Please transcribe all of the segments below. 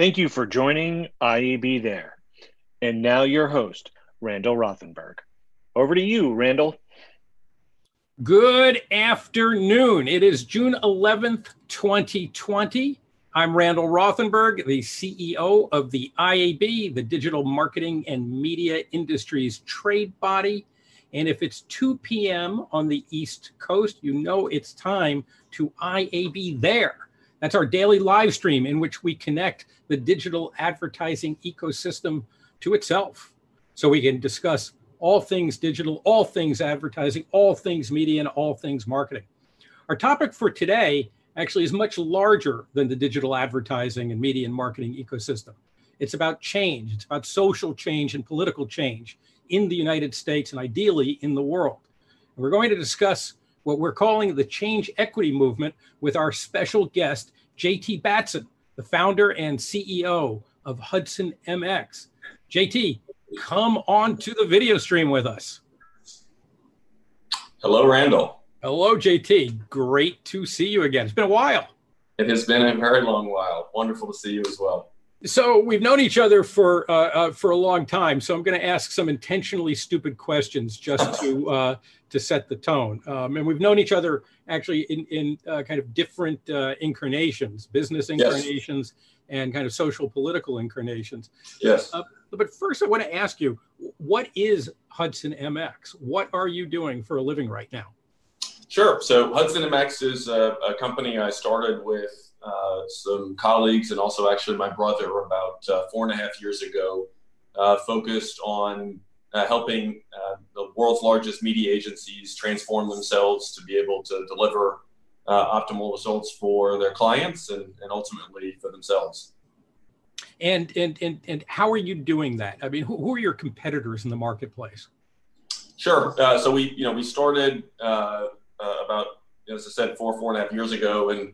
Thank you for joining IAB There. And now your host, Randall Rothenberg. Over to you, Randall. Good afternoon. It is June 11th, 2020. I'm Randall Rothenberg, the CEO of the IAB, the Digital Marketing and Media Industries Trade Body. And if it's 2 p.m. on the East Coast, you know it's time to IAB There. That's our daily live stream in which we connect the digital advertising ecosystem to itself so we can discuss all things digital, all things advertising, all things media, and all things marketing. Our topic for today actually is much larger than the digital advertising and media and marketing ecosystem. It's about change, it's about social change and political change in the United States and ideally in the world. And we're going to discuss what we're calling the change equity movement with our special guest, JT Batson, the founder and CEO of Hudson MX. JT, come on to the video stream with us. Hello, Randall. Hello, JT. Great to see you again. It's been a while. It has been a very long while. Wonderful to see you as well. So we've known each other for uh, uh, for a long time. So I'm going to ask some intentionally stupid questions just to uh, to set the tone. Um, and we've known each other actually in in uh, kind of different uh, incarnations, business incarnations, yes. and kind of social political incarnations. Yes. Uh, but first, I want to ask you, what is Hudson MX? What are you doing for a living right now? Sure. So Hudson MX is a, a company I started with uh, some colleagues and also actually my brother about uh, four and a half years ago, uh, focused on uh, helping uh, the world's largest media agencies transform themselves to be able to deliver optimal results for their clients and, and ultimately for themselves. And, and and and how are you doing that? I mean, who, who are your competitors in the marketplace? Sure. so we you know we started about as I said four four and a half years ago, and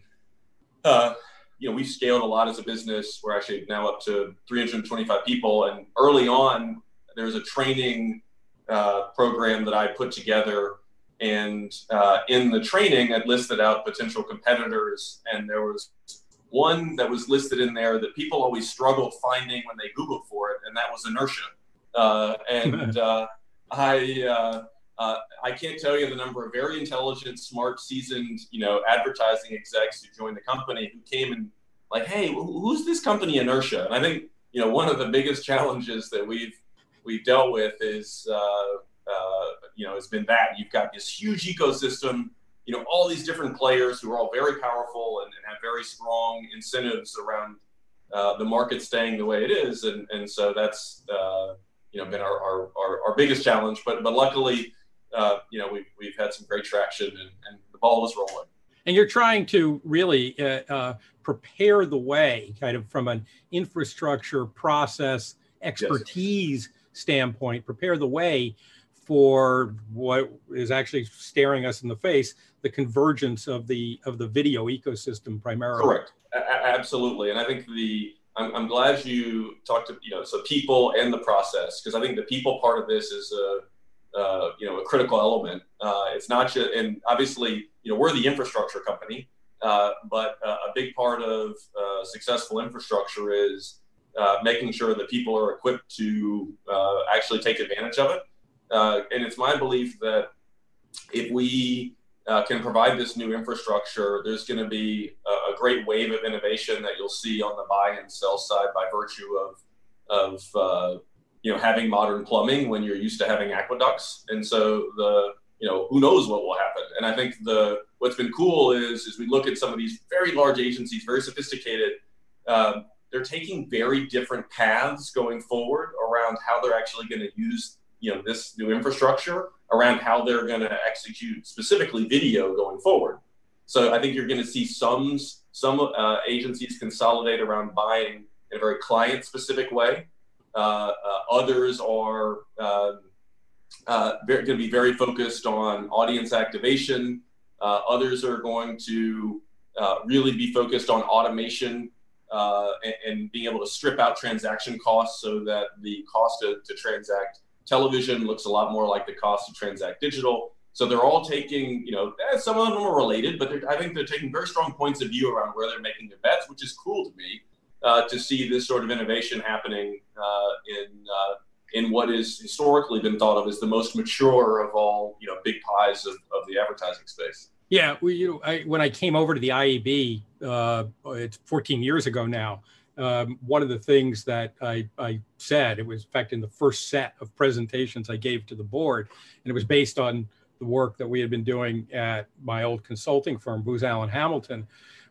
uh, you know, we've scaled a lot as a business. We're actually now up to 325 people. And early on, there's a training uh, program that I put together. And uh, in the training, I'd listed out potential competitors. And there was one that was listed in there that people always struggled finding when they Googled for it, and that was inertia. Uh, and uh, I, uh, I can't tell you the number of very intelligent, smart, seasoned, you know, advertising execs who joined the company who came and like, hey, who's this company Inertia? And I think you know one of the biggest challenges that we've we've dealt with is uh, uh, you know has been that you've got this huge ecosystem, you know, all these different players who are all very powerful and, and have very strong incentives around uh, the market staying the way it is, and and so that's uh, you know been our, our, our, our biggest challenge. But but luckily uh, you know, we've, we've had some great traction and, and the ball is rolling. And you're trying to really uh, uh, prepare the way, kind of from an infrastructure, process, expertise yes. standpoint, prepare the way for what is actually staring us in the face the convergence of the of the video ecosystem primarily correct a- absolutely and i think the I'm, I'm glad you talked to you know so people and the process because i think the people part of this is a uh, you know a critical element. Uh, it's not just, and obviously, you know, we're the infrastructure company, uh, but uh, a big part of uh, successful infrastructure is making sure that people are equipped to actually take advantage of it. and it's my belief that if we can provide this new infrastructure, there's going to be a, a, great wave of innovation that you'll see on the buy and sell side by virtue of of you know having modern plumbing when you're used to having aqueducts. And so the you know who knows what will happen. And i think the what's been cool is is we look at some of these very large agencies very sophisticated um, they're taking very different paths going forward around how they're actually going to use you know this new infrastructure around how they're going to execute specifically video going forward. So i think you're going to see some some uh, agencies consolidate around buying in a very client specific way others are um, uh, going to be very focused on audience activation. others are going to really be focused on automation and, and, being able to strip out transaction costs so that the cost to, to transact television looks a lot more like the cost to transact digital. So they're all taking, you know, eh, some of them are related, but I think they're taking very strong points of view around where they're making their bets, which is cool to me uh, to see this sort of innovation happening uh, in uh, in what is historically been thought of as the most mature of all you know big pies of, of the advertising space. Yeah, we, you know, I, when I came over to the IAB, uh, it's 14 years ago now. Um, one of the things that I, I said, it was in fact in the first set of presentations I gave to the board, and it was based on the work that we had been doing at my old consulting firm, Booz Allen Hamilton,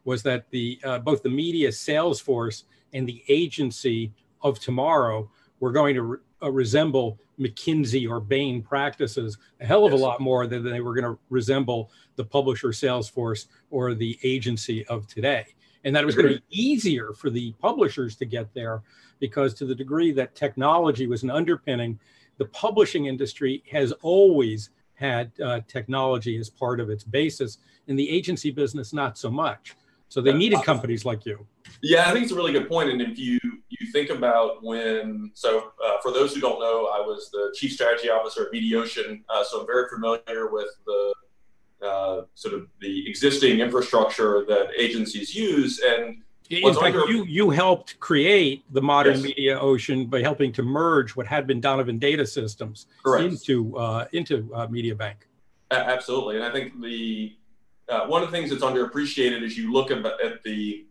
was that the uh, both the media sales force and the agency of tomorrow were going to re- uh, resemble McKinsey or Bain practices a hell of yes. a lot more than they were going to resemble the publisher sales force or the agency of today. And that it was going to be easier for the publishers to get there because, to the degree that technology was an underpinning, the publishing industry has always had uh, technology as part of its basis. and the agency business, not so much. So they needed companies like you. Yeah, I think it's a really good point. And if you you think about when, so uh, for those who don't know, I was the chief strategy officer at Mediaocean, uh, so I'm very familiar with the uh, sort of the existing infrastructure that agencies use. And in fact, under, you you helped create the modern yes. Mediaocean by helping to merge what had been Donovan Data Systems Correct. into uh, into uh, MediaBank. Absolutely, and I think the uh, one of the things that's underappreciated as you look at, at the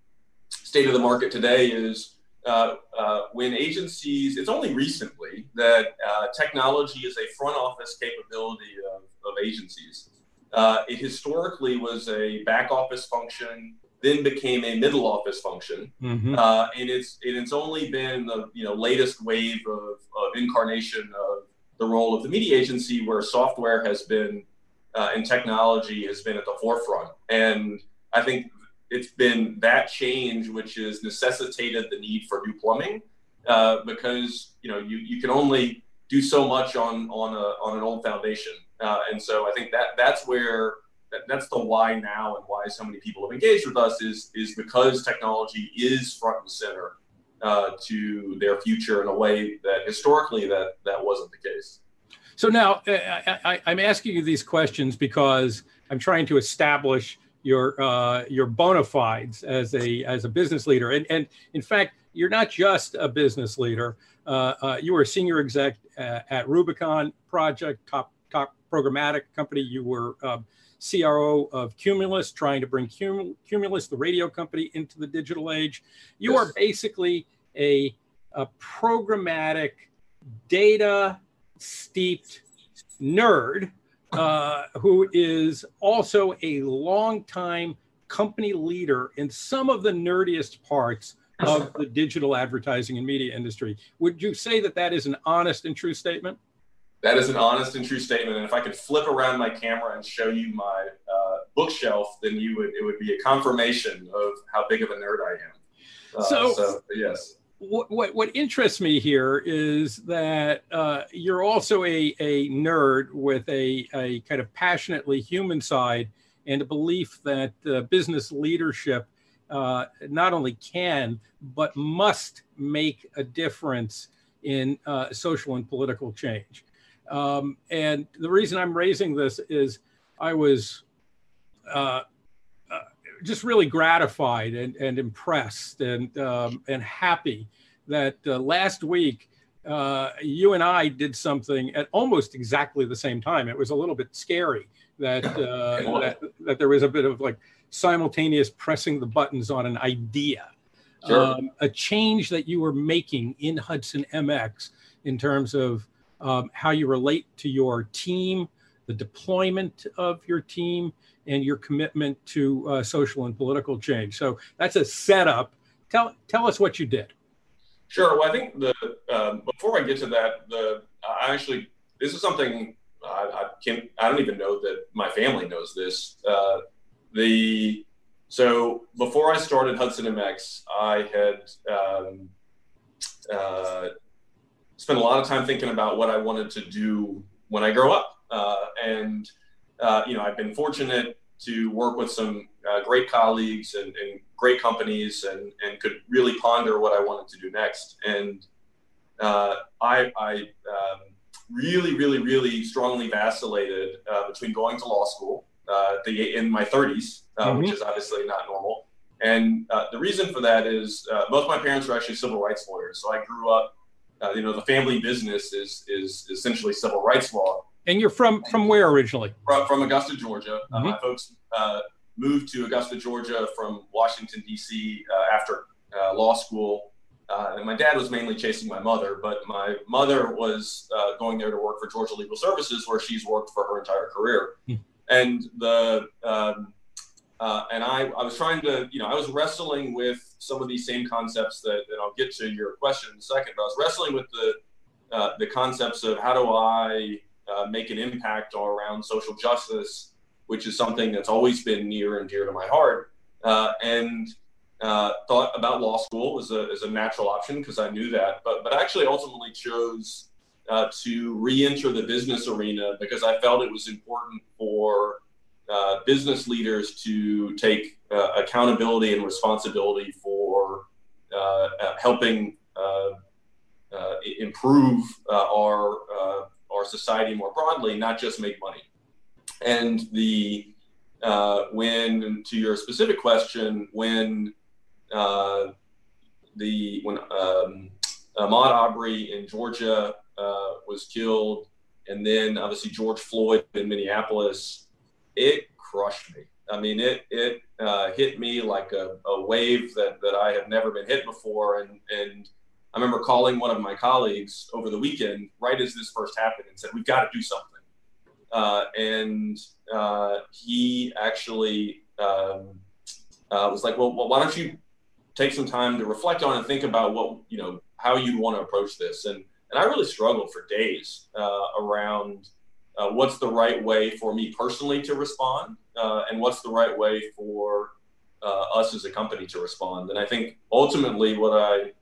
state of the market today is uh, uh, when agencies, it's only recently that uh, technology is a front office capability of, of agencies. Uh, it historically was a back office function, then became a middle office function, mm-hmm. Uh, and it's and it's only been the you know latest wave of, of incarnation of the role of the media agency where software has been uh, and technology has been at the forefront. And I think it's been that change which has necessitated the need for new plumbing uh, because you know you, you can only do so much on on a on an old foundation. Uh, and so I think that that's where that, that's the why now and why so many people have engaged with us is is because technology is front and center uh, to their future in a way that historically that that wasn't the case. So now I, am asking you these questions because I'm trying to establish your uh, your bona fides as a as a business leader, and and in fact, you're not just a business leader. Uh, uh, you were a senior exec uh, at Rubicon Project, top top programmatic company. You were um, CRO of Cumulus, trying to bring Cumulus, the radio company, into the digital age. You yes. are basically a, a programmatic data steeped nerd uh, who is also a longtime company leader in some of the nerdiest parts of the digital advertising and media industry. Would you say that that is an honest and true statement? That is an honest and true statement. And if I could flip around my camera and show you my uh, bookshelf, then you would it would be a confirmation of how big of a nerd I am. Uh, so, so yes what, what, what interests me here is that uh, you're also a, a nerd with a, a kind of passionately human side and a belief that uh, business leadership uh, not only can but must make a difference in uh, social and political change. Um, and the reason I'm raising this is I was uh, just really gratified and, and impressed and um, and happy that uh, last week uh, you and I did something at almost exactly the same time. It was a little bit scary that, uh, that that there was a bit of like simultaneous pressing the buttons on an idea, sure. um, a change that you were making in Hudson MX in terms of um, how you relate to your team, the deployment of your team, and your commitment to uh, social and political change. So that's a setup. Tell tell us what you did. Sure. Well, I think the um, before I get to that, the I actually this is something I, I can't. I don't even know that my family knows this. Uh, the so before I started Hudson MX, I had um, uh, spent a lot of time thinking about what I wanted to do when I grow up, uh, and uh, you know I've been fortunate to work with some uh, great colleagues and, and, great companies and, and could really ponder what I wanted to do next. And uh, I, I um, really, really, really strongly vacillated uh, between going to law school uh, the, in my 30s, uh, mm-hmm. which is obviously not normal, And uh, the reason for that is uh, both my parents were actually civil rights lawyers. So I grew up, uh, you know, the family business is, is essentially civil rights law. And you're from from where originally? From, from Augusta, Georgia. Uh, mm-hmm. my folks uh, moved to Augusta, Georgia from Washington, D.C. Uh, after law school. and my dad was mainly chasing my mother, but my mother was going there to work for Georgia Legal Services, where she's worked for her entire career. Mm-hmm. And the um, uh, and I, I was trying to, you know, I was wrestling with some of these same concepts that, and I'll get to your question in a second, but I was wrestling with the, uh, the concepts of how do I uh, make an impact around social justice, which is something that's always been near and dear to my heart. Uh, and uh, thought about law school as a, as a natural option because I knew that, but, but actually ultimately chose uh, to re-enter the business arena because I felt it was important for uh, business leaders to take uh, accountability and responsibility for uh, uh helping uh, improve our our society more broadly, not just make money. And the when to your specific question, when the when um, Ahmaud Arbery in Georgia was killed, and then obviously George Floyd in Minneapolis it crushed me. I mean, it it uh, hit me like a, a wave that, that I have never been hit before. And and I remember calling one of my colleagues over the weekend, right as this first happened, and said, "We've got to do something." Uh, and uh, he actually um, uh, was like, well, well, why don't you take some time to reflect on and think about what you know how you want to approach this?" And and I really struggled for days uh, around uh, what's the right way for me personally to respond, uh, and what's the right way for us as a company to respond. And I think ultimately, what I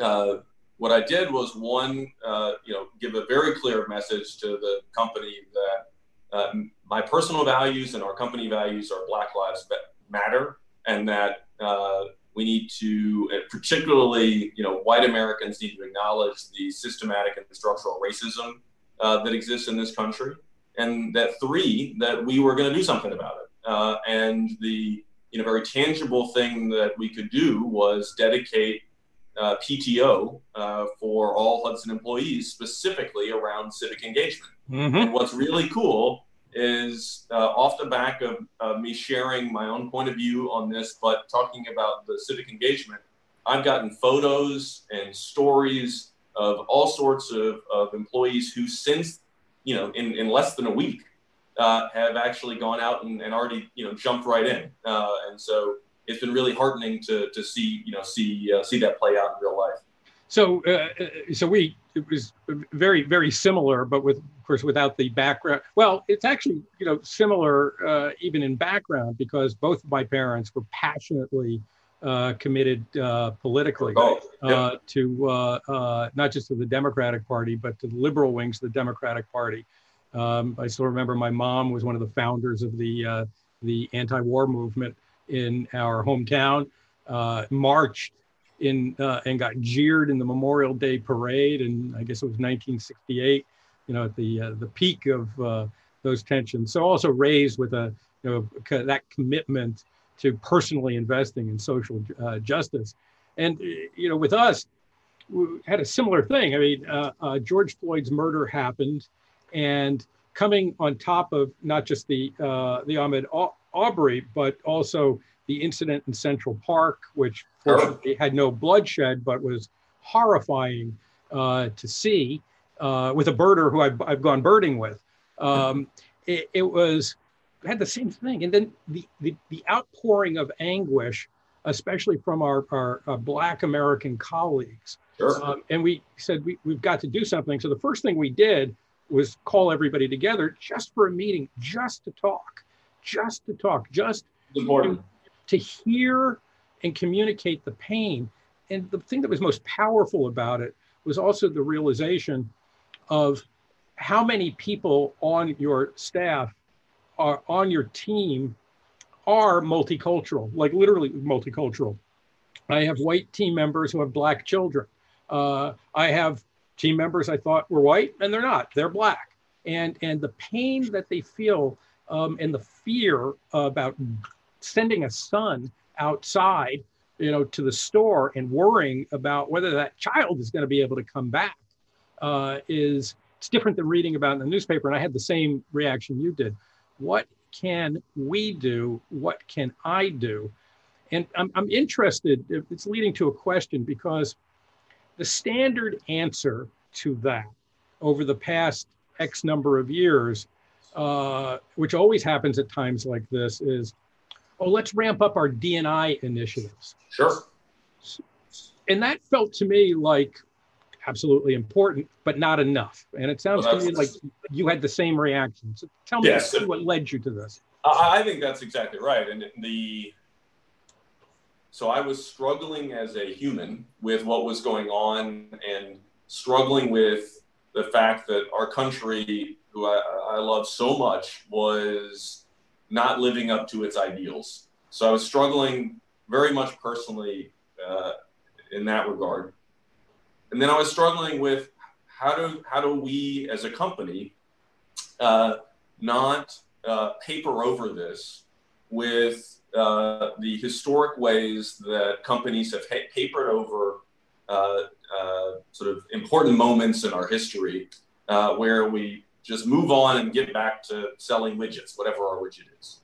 uh, what I did was one, uh, you know, give a very clear message to the company that uh, my personal values and our company values are Black Lives Matter, and that we need to, particularly, you know, white Americans need to acknowledge the systematic and structural racism uh, that exists in this country, and that three that we were going to do something about it. Uh, and the you know very tangible thing that we could do was dedicate uh, PTO uh, for all Hudson employees, specifically around civic engagement. Mm-hmm. And what's really cool is uh, off the back of, me sharing my own point of view on this, but talking about the civic engagement, I've gotten photos and stories of all sorts of, of employees who since you know in, in less than a week uh, have actually gone out and, and already you know jumped right in uh, and so it's been really heartening to, to see you know see uh, see that play out in real life. So uh, uh, so we it was very very similar but with of course without the background. Well it's actually you know similar uh, even in background because both of my parents were passionately uh, committed uh, politically oh, uh, to uh, uh, not just to the Democratic Party, but to the liberal wings of the Democratic Party. Um, I still remember my mom was one of the founders of the the anti-war movement in our hometown. uh, marched in uh, and got jeered in the Memorial Day parade, and I guess it was 1968. You know, at the the peak of those tensions. So also raised with a you know that commitment to personally investing in social uh, justice. And, you know, with us, we had a similar thing. I mean, uh, uh, George Floyd's murder happened, and coming on top of not just the uh, the Ahmaud Arbery, but also the incident in Central Park, which fortunately had no bloodshed, but was horrifying uh, to see uh, with a birder who I've, I've gone birding with. Um, it, it was had the same thing. And then the, the, the outpouring of anguish, especially from our, our, our Black American colleagues. Sure. Um, and we said, we, we've got to do something. So the first thing we did was call everybody together just for a meeting, just to talk, just to talk, just to, to hear and communicate the pain. And the thing that was most powerful about it was also the realization of how many people on your staff are on your team are multicultural, like literally multicultural. I have white team members who have black children. Uh, I have team members I thought were white, and they're not. They're black. And and the pain that they feel um, and the fear about sending a son outside, you know, to the store and worrying about whether that child is going to be able to come back uh, is it's different than reading about in the newspaper. And I had the same reaction you did. What can we do? What can I do? And I'm, I'm interested, it's leading to a question because the standard answer to that over the past X number of years, uh, which always happens at times like this, is oh, let's ramp up our DNI initiatives. Sure. And that felt to me like absolutely important, but not enough. And it sounds well, to me like you had the same reaction. So tell me yes, what led you to this. I think that's exactly right. And the so I was struggling as a human with what was going on and struggling with the fact that our country, who I, I love so much, was not living up to its ideals. So I was struggling very much personally uh, in that regard. And then I was struggling with how do how do we as a company uh, not uh, paper over this with uh, the historic ways that companies have ha- papered over sort of important moments in our history uh, where we just move on and get back to selling widgets, whatever our widget is.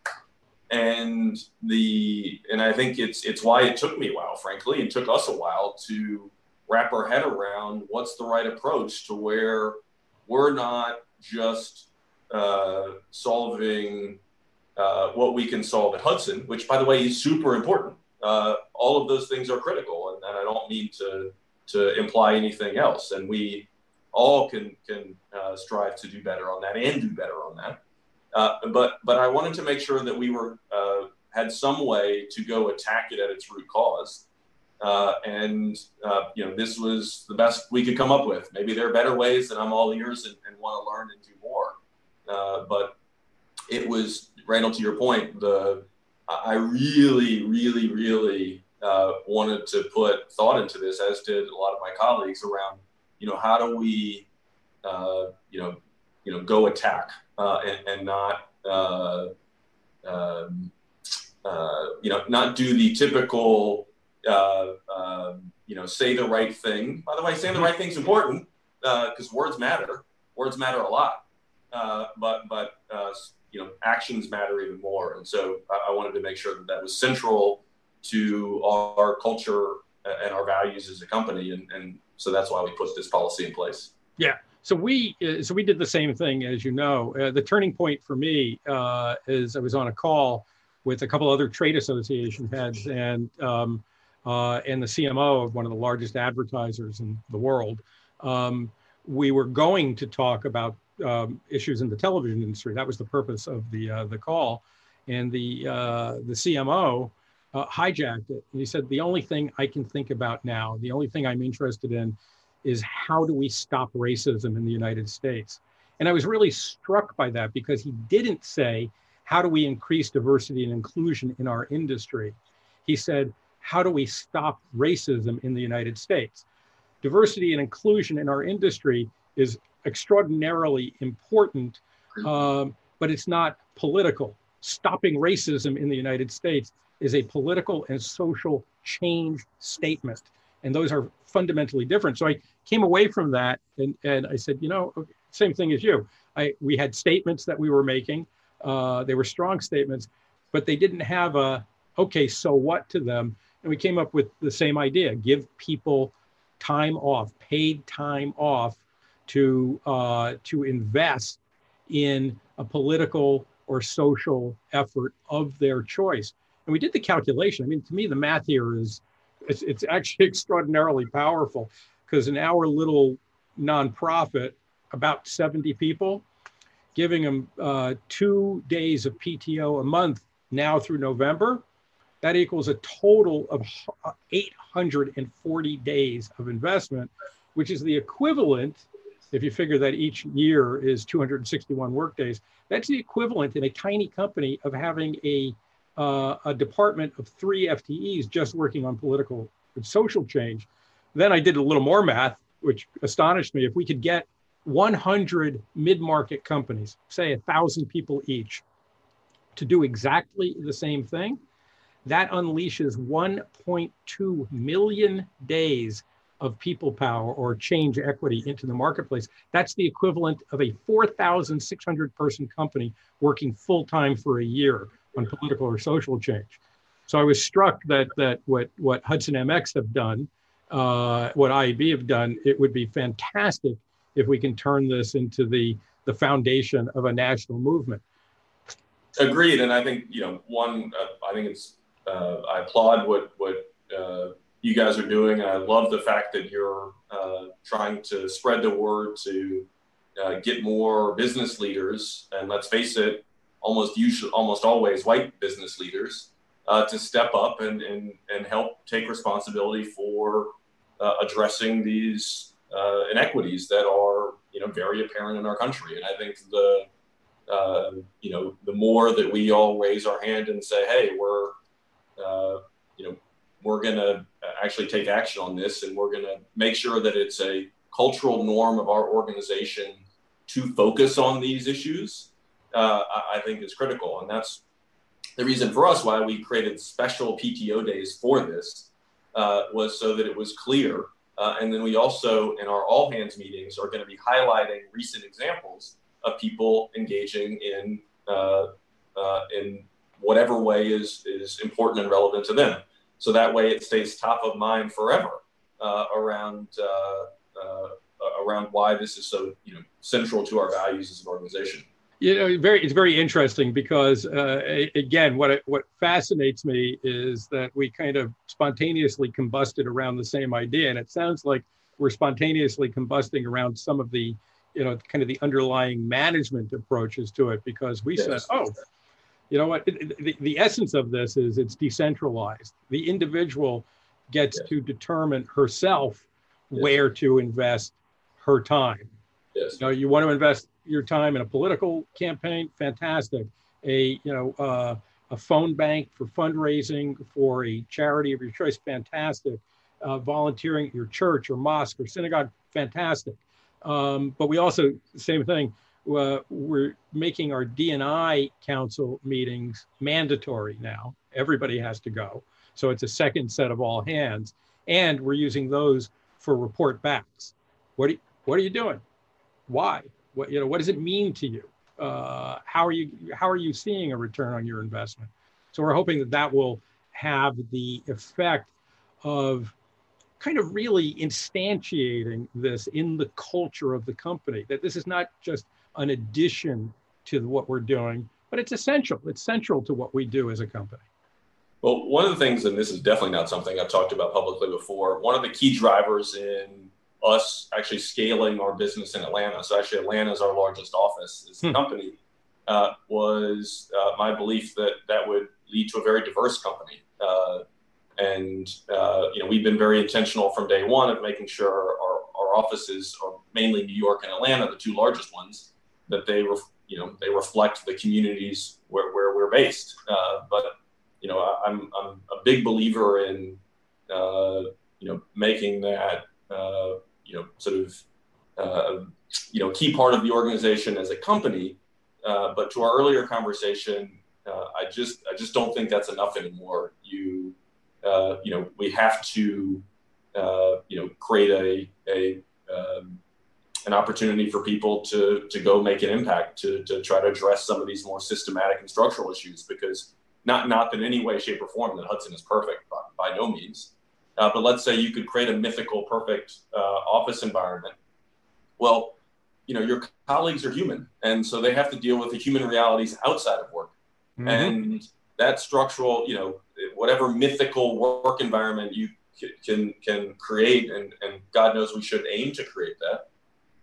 And the and I think it's it's why it took me a while, frankly, and took us a while to wrap our head around what's the right approach to where we're not just uh, solving uh, what we can solve at Hudson, which, by the way, is super important. Uh, all of those things are critical, and, and, I don't mean to to imply anything else. And we all can can uh, strive to do better on that and do better on that. Uh, but but I wanted to make sure that we were uh, had some way to go attack it at its root cause. Uh, and you know this was the best we could come up with. Maybe there are better ways, that I'm all ears and, and want to learn and do more. but it was Randall, to your point, the I really, really, really uh, wanted to put thought into this, as did a lot of my colleagues, around you know how do we uh, you know you know go attack uh, and, and, not uh, um, uh, you know not do the typical uh, um, you know say the right thing. By the way, saying the right thing is important because words matter. Words matter a lot, but but you know actions matter even more. And so I, wanted to make sure that that was central to our culture and our values as a company. And, and so that's why we put this policy in place. Yeah. So we uh, so we did the same thing as you know. Uh, the turning point for me uh, is i was on a call with a couple other trade association heads and um, uh, and the cmo of one of the largest advertisers in the world. Um, we were going to talk about um, issues in the television industry. That was the purpose of the uh, the call, and the uh, the CMO uh, hijacked it. And he said, "The only thing I can think about now, the only thing I'm interested in, is how do we stop racism in the United States." And I was really struck by that because he didn't say, "How do we increase diversity and inclusion in our industry?" He said, "How do we stop racism in the United States?" Diversity and inclusion in our industry is extraordinarily important, um, but it's not political. Stopping racism in the United States is a political and social change statement. And those are fundamentally different. So I came away from that and, and I said, you know, same thing as you. I, we had statements that we were making. Uh, they were strong statements, but they didn't have a, okay, so what to them. And we came up with the same idea give people time off, paid time off to uh, to invest in a political or social effort of their choice. And we did the calculation. I mean, to me, the math here is it's, it's actually extraordinarily powerful because in our little nonprofit, about 70 people, giving them uh, two days of PTO a month now through November, that equals a total of 840 days of investment, which is the equivalent if you figure that each year is 261 workdays, that's the equivalent in a tiny company of having a, uh, a department of three FTEs just working on political and social change. Then I did a little more math, which astonished me. If we could get 100 mid-market companies, say a thousand people each, to do exactly the same thing, that unleashes 1.2 million days of people power or change equity into the marketplace. That's the equivalent of a 4,600 person company working full time for a year on political or social change. So I was struck that that what what Hudson MX have done, uh, what IAB have done, it would be fantastic if we can turn this into the the foundation of a national movement. Agreed, and I think you know one. Uh, I think it's. Uh, I applaud what what uh, you guys are doing, and I love the fact that you're uh, trying to spread the word to uh, get more business leaders, and let's face it, almost usually, almost always white business leaders, uh, to step up and, and and help take responsibility for addressing these inequities that are you know very apparent in our country, and I think the uh, you know, the more that we all raise our hand and say, hey, we're, uh, you know, we're going to actually take action on this and we're going to make sure that it's a cultural norm of our organization to focus on these issues, uh, I, I think is critical. And that's the reason for us why we created special PTO days for this uh, was so that it was clear. Uh, and then we also, in our all hands meetings, are going to be highlighting recent examples of people engaging in uh, uh, in whatever way is is important and relevant to them. So that way, it stays top of mind forever uh, around uh, uh, around why this is so you know central to our values as an organization. You know, very it's very interesting because uh, again, what it, what fascinates me is that we kind of spontaneously combusted around the same idea, and it sounds like we're spontaneously combusting around some of the you know, kind of the underlying management approaches to it because we yes. said, oh, you know what, the, the essence of this is it's decentralized. The individual gets yes. to determine herself yes. where to invest her time. Yes. You know, you want to invest your time in a political campaign, fantastic. A, you know, uh, a phone bank for fundraising for a charity of your choice, fantastic. Uh, volunteering at your church or mosque or synagogue, fantastic. Um, but we also, same thing, uh, we're making our DNI council meetings mandatory now. Everybody has to go. So it's a second set of all hands. And we're using those for report backs. What are you, what are you doing? Why? What, you know, what does it mean to you? Uh, how are you how are you seeing a return on your investment? So we're hoping that that will have the effect of kind of really instantiating this in the culture of the company that this is not just an addition to what we're doing but it's essential. It's central to what we do as a company. Well one of the things and this is definitely not something i've talked about publicly before one of the key drivers in us actually scaling our business in atlanta so actually atlanta is our largest office as a hmm. company uh, was uh, my belief that that would lead to a very diverse company. Uh, and uh, you know, we've been very intentional from day one of making sure our, our offices are mainly New York and Atlanta, the two largest ones, that they ref, you know they reflect the communities where, where we're based. Uh, but you know, I'm I'm a big believer in uh, you know making that uh, you know sort of uh, you know key part of the organization as a company. Uh, but to our earlier conversation, I just I just don't think that's enough anymore. You uh, you know, we have to, uh, you know, create a, a um, an opportunity for people to to go make an impact to to try to address some of these more systematic and structural issues because not not in any way, shape, or form that Hudson is perfect by, by no means. Uh, but let's say you could create a mythical, perfect uh, office environment. Well, you know, your colleagues are human, and so they have to deal with the human realities outside of work. Mm-hmm. And that structural, you know, whatever mythical work environment you can can create, and, and God knows we should aim to create that.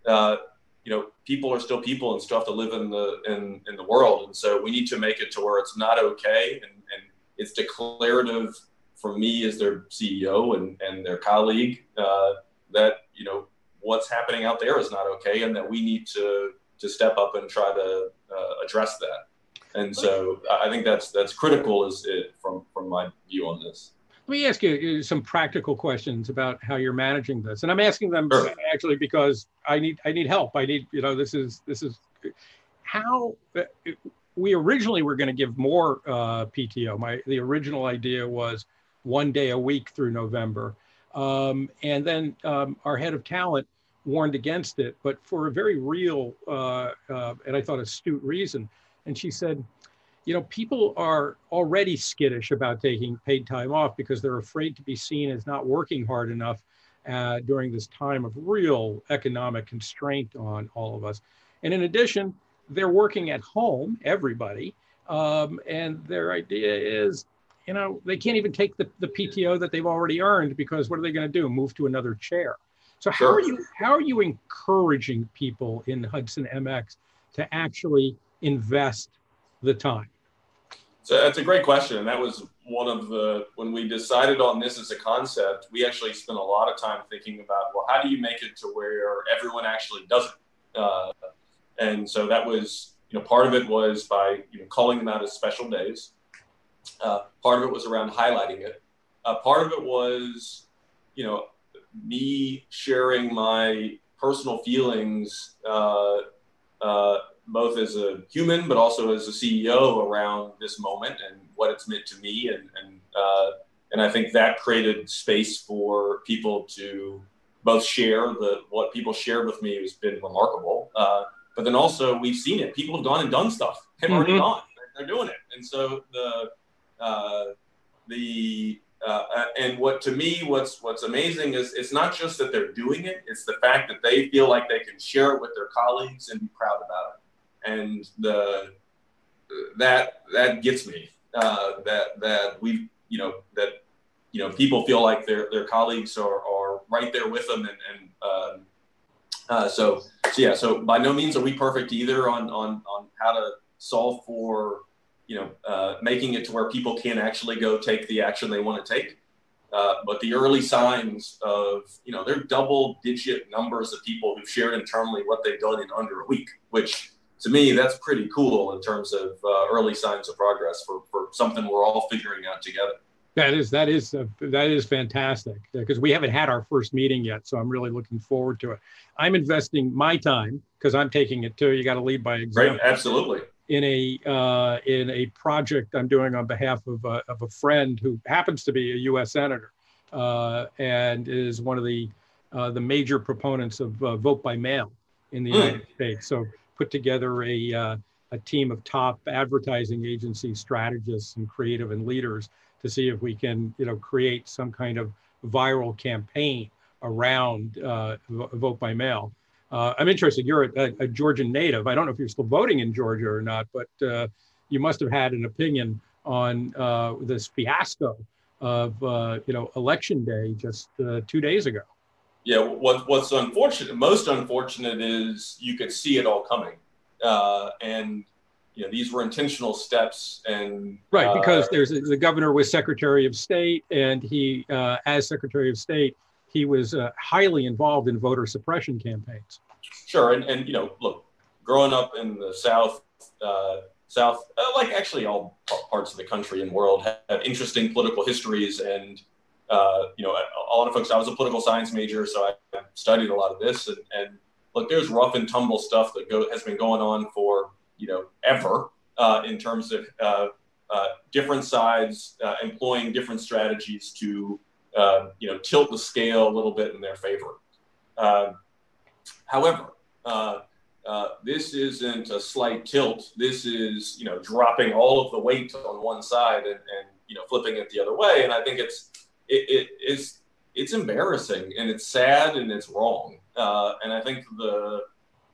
You know, people are still people and still have to live in the in, in the world, and so we need to make it to where it's not okay and, and it's declarative for me as their CEO and, and their colleague uh, that you know what's happening out there is not okay, and that we need to to step up and try to uh, address that. And so I think that's that's critical is it, from from my view on this. Let me ask you some practical questions about how you're managing this, and I'm asking them sure. actually because I need I need help. I need you know this is this is how we originally were going to give more uh, PTO. My the original idea was one day a week through November, um, and then um, our head of talent warned against it, but for a very real uh, uh, and I thought astute reason. And she said, you know, people are already skittish about taking paid time off because they're afraid to be seen as not working hard enough uh, during this time of real economic constraint on all of us. And in addition, they're working at home, everybody, um, and their idea is, you know, they can't even take the, the PTO that they've already earned because what are they going to do? Move to another chair. So how are you how are you encouraging people in Hudson MX to actually invest the time? So that's a great question, and that was one of the when we decided on this as a concept. We actually spent a lot of time thinking about well, how do you make it to where everyone actually does it? Uh, and so that was you know part of it was by you know calling them out as special days. Uh, part of it was around highlighting it. Uh, part of it was you know me sharing my personal feelings uh, uh, both as a human but also as a CEO around this moment and what it's meant to me and and uh, and I think that created space for people to both share the what people shared with me has been remarkable. Uh, but then also we've seen it. People have gone and done stuff. They've mm-hmm. already gone. They're, they're, doing it. And so the uh, the uh, and what to me what's what's amazing is it's not just that they're doing it. It's the fact that they feel like they can share it with their colleagues and be proud about it and the that that gets me. Uh, that that we you know that you know people feel like their their colleagues are, are right there with them and and um, uh, so so yeah so by no means are we perfect either on on on how to solve for you know uh, making it to where people can actually go take the action they want to take uh, but the early signs of you know they're double digit numbers of people who've shared internally what they've done in under a week which to me, that's pretty cool in terms of uh, early signs of progress for, for something we're all figuring out together. That is that is uh, that is fantastic because we haven't had our first meeting yet, so I'm really looking forward to it. I'm investing my time because I'm taking it too. You got to lead by example. Great, absolutely. In a uh, in a project I'm doing on behalf of a, of a friend who happens to be a U.S. senator uh, and is one of the uh, the major proponents of uh, vote by mail in the mm. United States. So put together a, uh, a team of top advertising agency strategists and creative and leaders to see if we can, you know, create some kind of viral campaign around uh, vote by mail. Uh, I'm interested. You're a, a, Georgian native. I don't know if you're still voting in Georgia or not, but uh, you must have had an opinion on uh, this fiasco of uh, you know election day just uh, two days ago yeah, what what's unfortunate, most unfortunate, is you could see it all coming, uh, and you know these were intentional steps. And right, uh, because there's the governor was Secretary of State, and he, uh, as Secretary of State, he was uh, highly involved in voter suppression campaigns. Sure, and and you know, look, growing up in the South. Uh, South, uh, like actually all parts of the country and world, have interesting political histories and uh, you know, a lot of folks, I was a political science major, so I studied a lot of this. And, and look, there's rough and tumble stuff that go, has been going on for, you know, ever uh, in terms of uh, uh different sides uh, employing different strategies to, uh, you know, tilt the scale a little bit in their favor. Um, however, this isn't a slight tilt. This is, you know, dropping all of the weight on one side and, and you know, flipping it the other way. And I think it's, it, it is it's embarrassing and it's sad and it's wrong. Uh, and I think the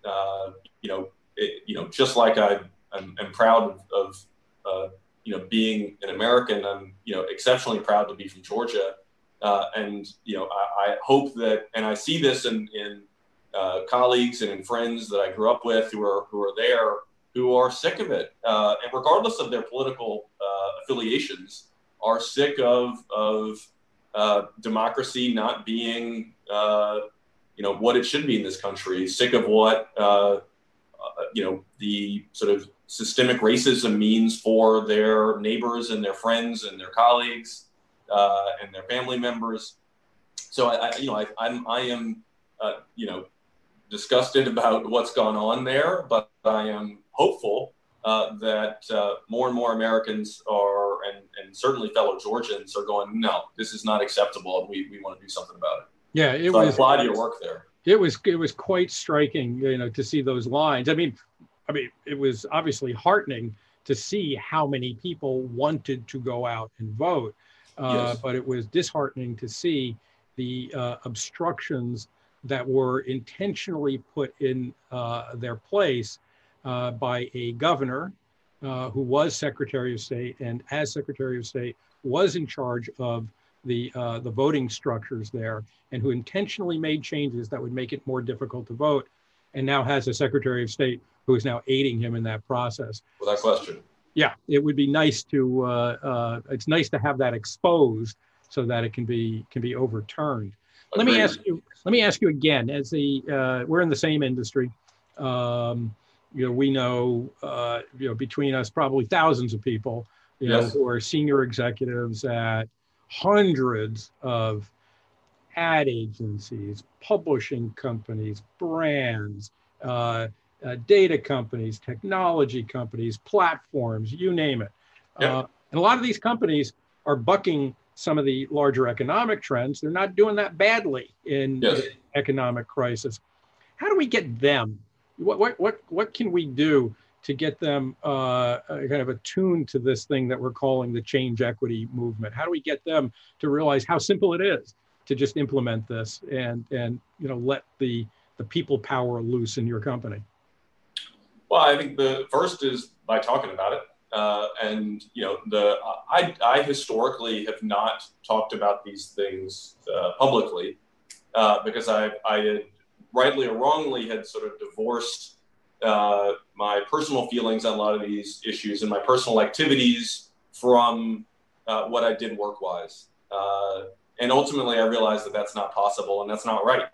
uh, you know it, you know just like I I'm, I'm proud of, of uh, you know being an American, I'm you know exceptionally proud to be from Georgia. Uh, and you know I, I, hope that and I see this in in uh, colleagues and in friends that I grew up with who are who are there who are sick of it uh, and regardless of their political affiliations are sick of of uh, democracy not being, uh, you know, what it should be in this country. Sick of what, uh, uh, you know, the sort of systemic racism means for their neighbors and their friends and their colleagues uh, and their family members. So I, I you know, I, I'm, I am, you know, disgusted about what's gone on there, but I am hopeful that more and more Americans are, and, and certainly fellow Georgians are going, no, this is not acceptable, and we, we want to do something about it. Yeah, it so was. I applaud your work there. It was it was quite striking, you know, to see those lines. I mean, I mean, it was obviously heartening to see how many people wanted to go out and vote, uh, yes. but it was disheartening to see the uh, obstructions that were intentionally put in uh, their place uh, by a governor uh, who was Secretary of State and, as Secretary of State, was in charge of the uh, the voting structures there, and who intentionally made changes that would make it more difficult to vote, and now has a Secretary of State who is now aiding him in that process. Without question. Yeah, it would be nice to. Uh, uh, it's nice to have that exposed so that it can be can be overturned. Agreed. Let me ask you. Let me ask you again. As the uh, we're in the same industry, um, you know, we know uh, you know between us probably thousands of people, you yes. know, who are senior executives at hundreds of ad agencies, publishing companies, brands, uh, uh, data companies, technology companies, platforms, you name it. Yeah. Uh, and a lot of these companies are bucking some of the larger economic trends. They're not doing that badly in yes. economic crisis. How do we get them? What, what, what, what can we do to get them uh, kind of attuned to this thing that we're calling the change equity movement? How do we get them to realize how simple it is to just implement this and, and you know, let the, the people power loose in your company? Well, I think the first is by talking about it. Uh, and you know, the I, I historically have not talked about these things uh, publicly uh, because I, I had rightly or wrongly had sort of divorced uh, my personal feelings on a lot of these issues and my personal activities from uh, what I did work wise. Uh, and ultimately, I realized that that's not possible and that's not right.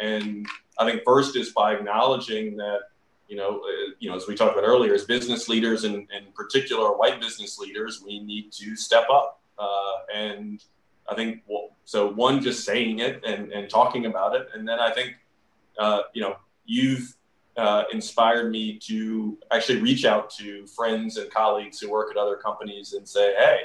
and I think first is by acknowledging that you know, uh, you know, as we talked about earlier, as business leaders and in particular white business leaders, we need to step up. Uh, and I think, well, so one, just saying it and, and talking about it. And then I think, uh, you know, you've uh, inspired me to actually reach out to friends and colleagues who work at other companies and say, hey,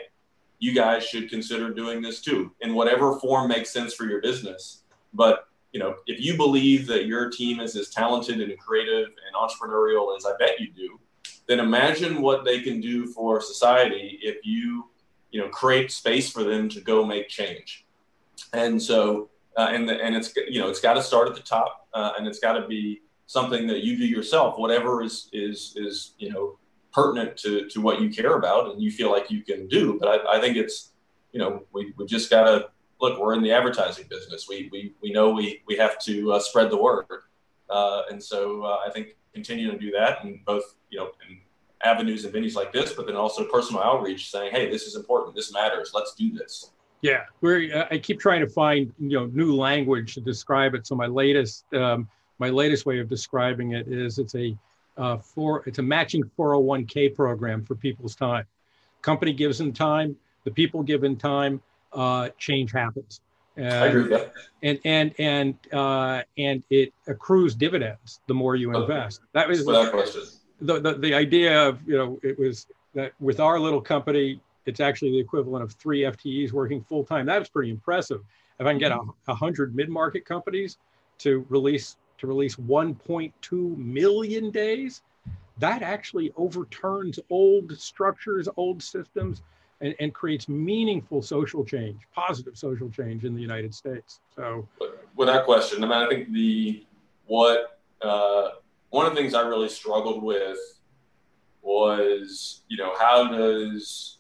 you guys should consider doing this too, in whatever form makes sense for your business. But you know, if you believe that your team is as talented and creative and entrepreneurial as I bet you do, then imagine what they can do for society if you, you know, create space for them to go make change. And so, uh, and the, and it's you know, it's got to start at the top, uh, and it's got to be something that you do yourself, whatever is is is you know pertinent to to what you care about and you feel like you can do. But I, I think it's you know we we just got to look, we're in the advertising business. We we, we know we we have to uh, spread the word, uh, and so uh, I think continuing to do that in both you know in avenues and venues like this, but then also personal outreach, saying, hey, this is important, this matters, let's do this. Yeah, we're. Uh, I keep trying to find you know new language to describe it. So my latest um, my latest way of describing it is it's a uh, for it's a matching 401k program for people's time. Company gives them time, the people give in time, uh, change happens. And, I agree with that. And and and uh, and it accrues dividends the more you invest. That was question. The, the the idea of you know it was that with our little company, it's actually the equivalent of three FTEs working full time. That's pretty impressive. If I can get a, a hundred mid market companies to release to release 1.2 million days, that actually overturns old structures, old systems and, and creates meaningful social change, positive social change in the United States. So, without question, I mean, I think the what uh, one of the things I really struggled with was, you know, how does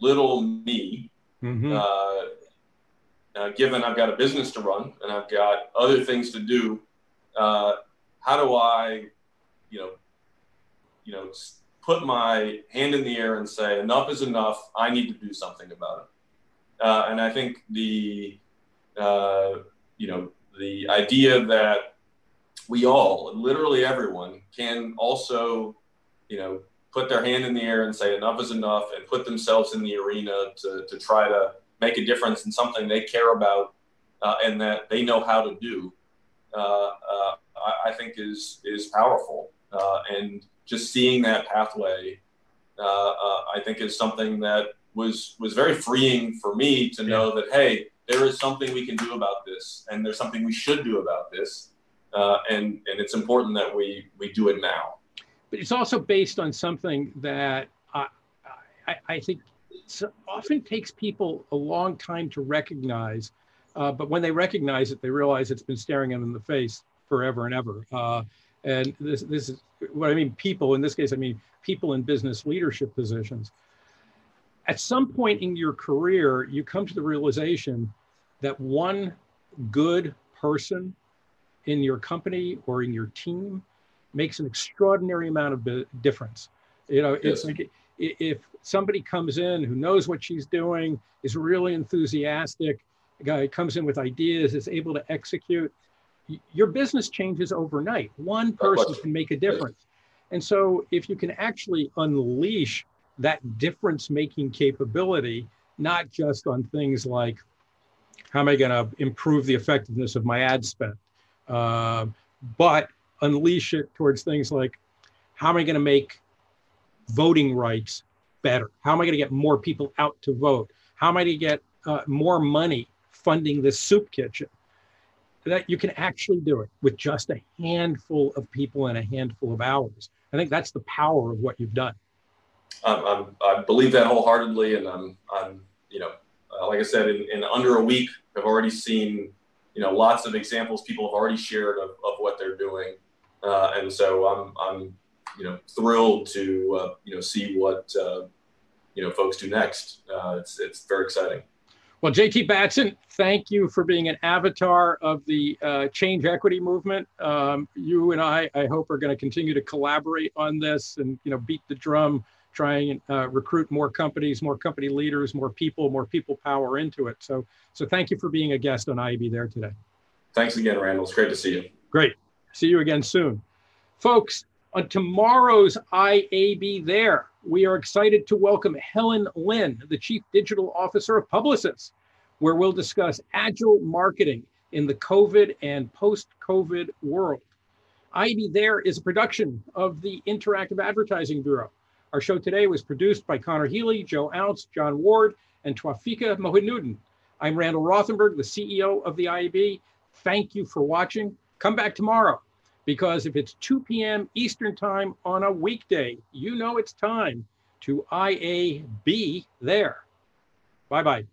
little me, mm-hmm. uh, uh, given I've got a business to run and I've got other things to do, uh, how do I, you know, you know, put my hand in the air and say, enough is enough. I need to do something about it. Uh, and I think the, uh, you know, the idea that we all, literally everyone, can also, you know, put their hand in the air and say enough is enough and put themselves in the arena to, to try to make a difference in something they care about uh, and that they know how to do, uh, uh, I, I, think is, is powerful. Uh, and just seeing that pathway, uh, uh, I think, is something that was was very freeing for me to know that hey, there is something we can do about this, and there's something we should do about this, uh, and and it's important that we we do it now. But it's also based on something that I I, I think often takes people a long time to recognize, uh, but when they recognize it, they realize it's been staring them in the face forever and ever. Uh, and this this is what I mean. People in this case, I mean people in business leadership positions at some point in your career, you come to the realization that one good person in your company or in your team makes an extraordinary amount of difference. You know, it's like if somebody comes in who knows what she's doing, is really enthusiastic, a guy comes in with ideas, is able to execute, your business changes overnight. One person can make a difference. And so if you can actually unleash that difference making capability, not just on things like how am I going to improve the effectiveness of my ad spend, uh, but unleash it towards things like how am I going to make voting rights better? How am I going to get more people out to vote? How am I going to get uh, more money funding this soup kitchen? That you can actually do it with just a handful of people and a handful of hours. I think that's the power of what you've done. I'm, i believe that wholeheartedly, and I'm, I'm you know, uh, like I said, in, in, under a week, I've already seen, you know, lots of examples people have already shared of, of what they're doing, uh, and so I'm, I'm, you know, thrilled to, uh, you know, see what, uh, you know, folks do next. Uh, it's, it's very exciting. Well, JT Batson, thank you for being an avatar of the uh, change equity movement. Um, you and I, I hope, are going to continue to collaborate on this and you know beat the drum trying and uh, recruit more companies, more company leaders, more people, more people power into it. So, so thank you for being a guest on IAB there today. Thanks again, Randall. It's great to see you. Great. See you again soon. Folks, on tomorrow's IAB There, we are excited to welcome Helen Lin, the Chief Digital Officer of Publicis, where we'll discuss agile marketing in the COVID and post COVID world. IAB There is a production of the Interactive Advertising Bureau. Our show today was produced by Connor Healy, Joe Ounce, John Ward, and Twafika Mohinuddin. I'm Randall Rothenberg, the CEO of the IAB. Thank you for watching. Come back tomorrow because if it's 2 p.m. Eastern Time on a weekday, you know it's time to IAB there. Bye bye.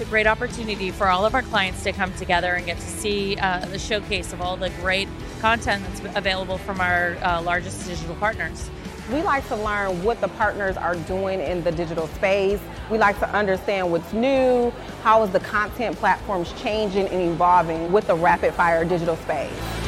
A great opportunity for all of our clients to come together and get to see uh, the showcase of all the great content that's available from our uh, largest digital partners. We like to learn what the partners are doing in the digital space. We like to understand what's new, how is the content platforms changing and evolving with the rapid fire digital space.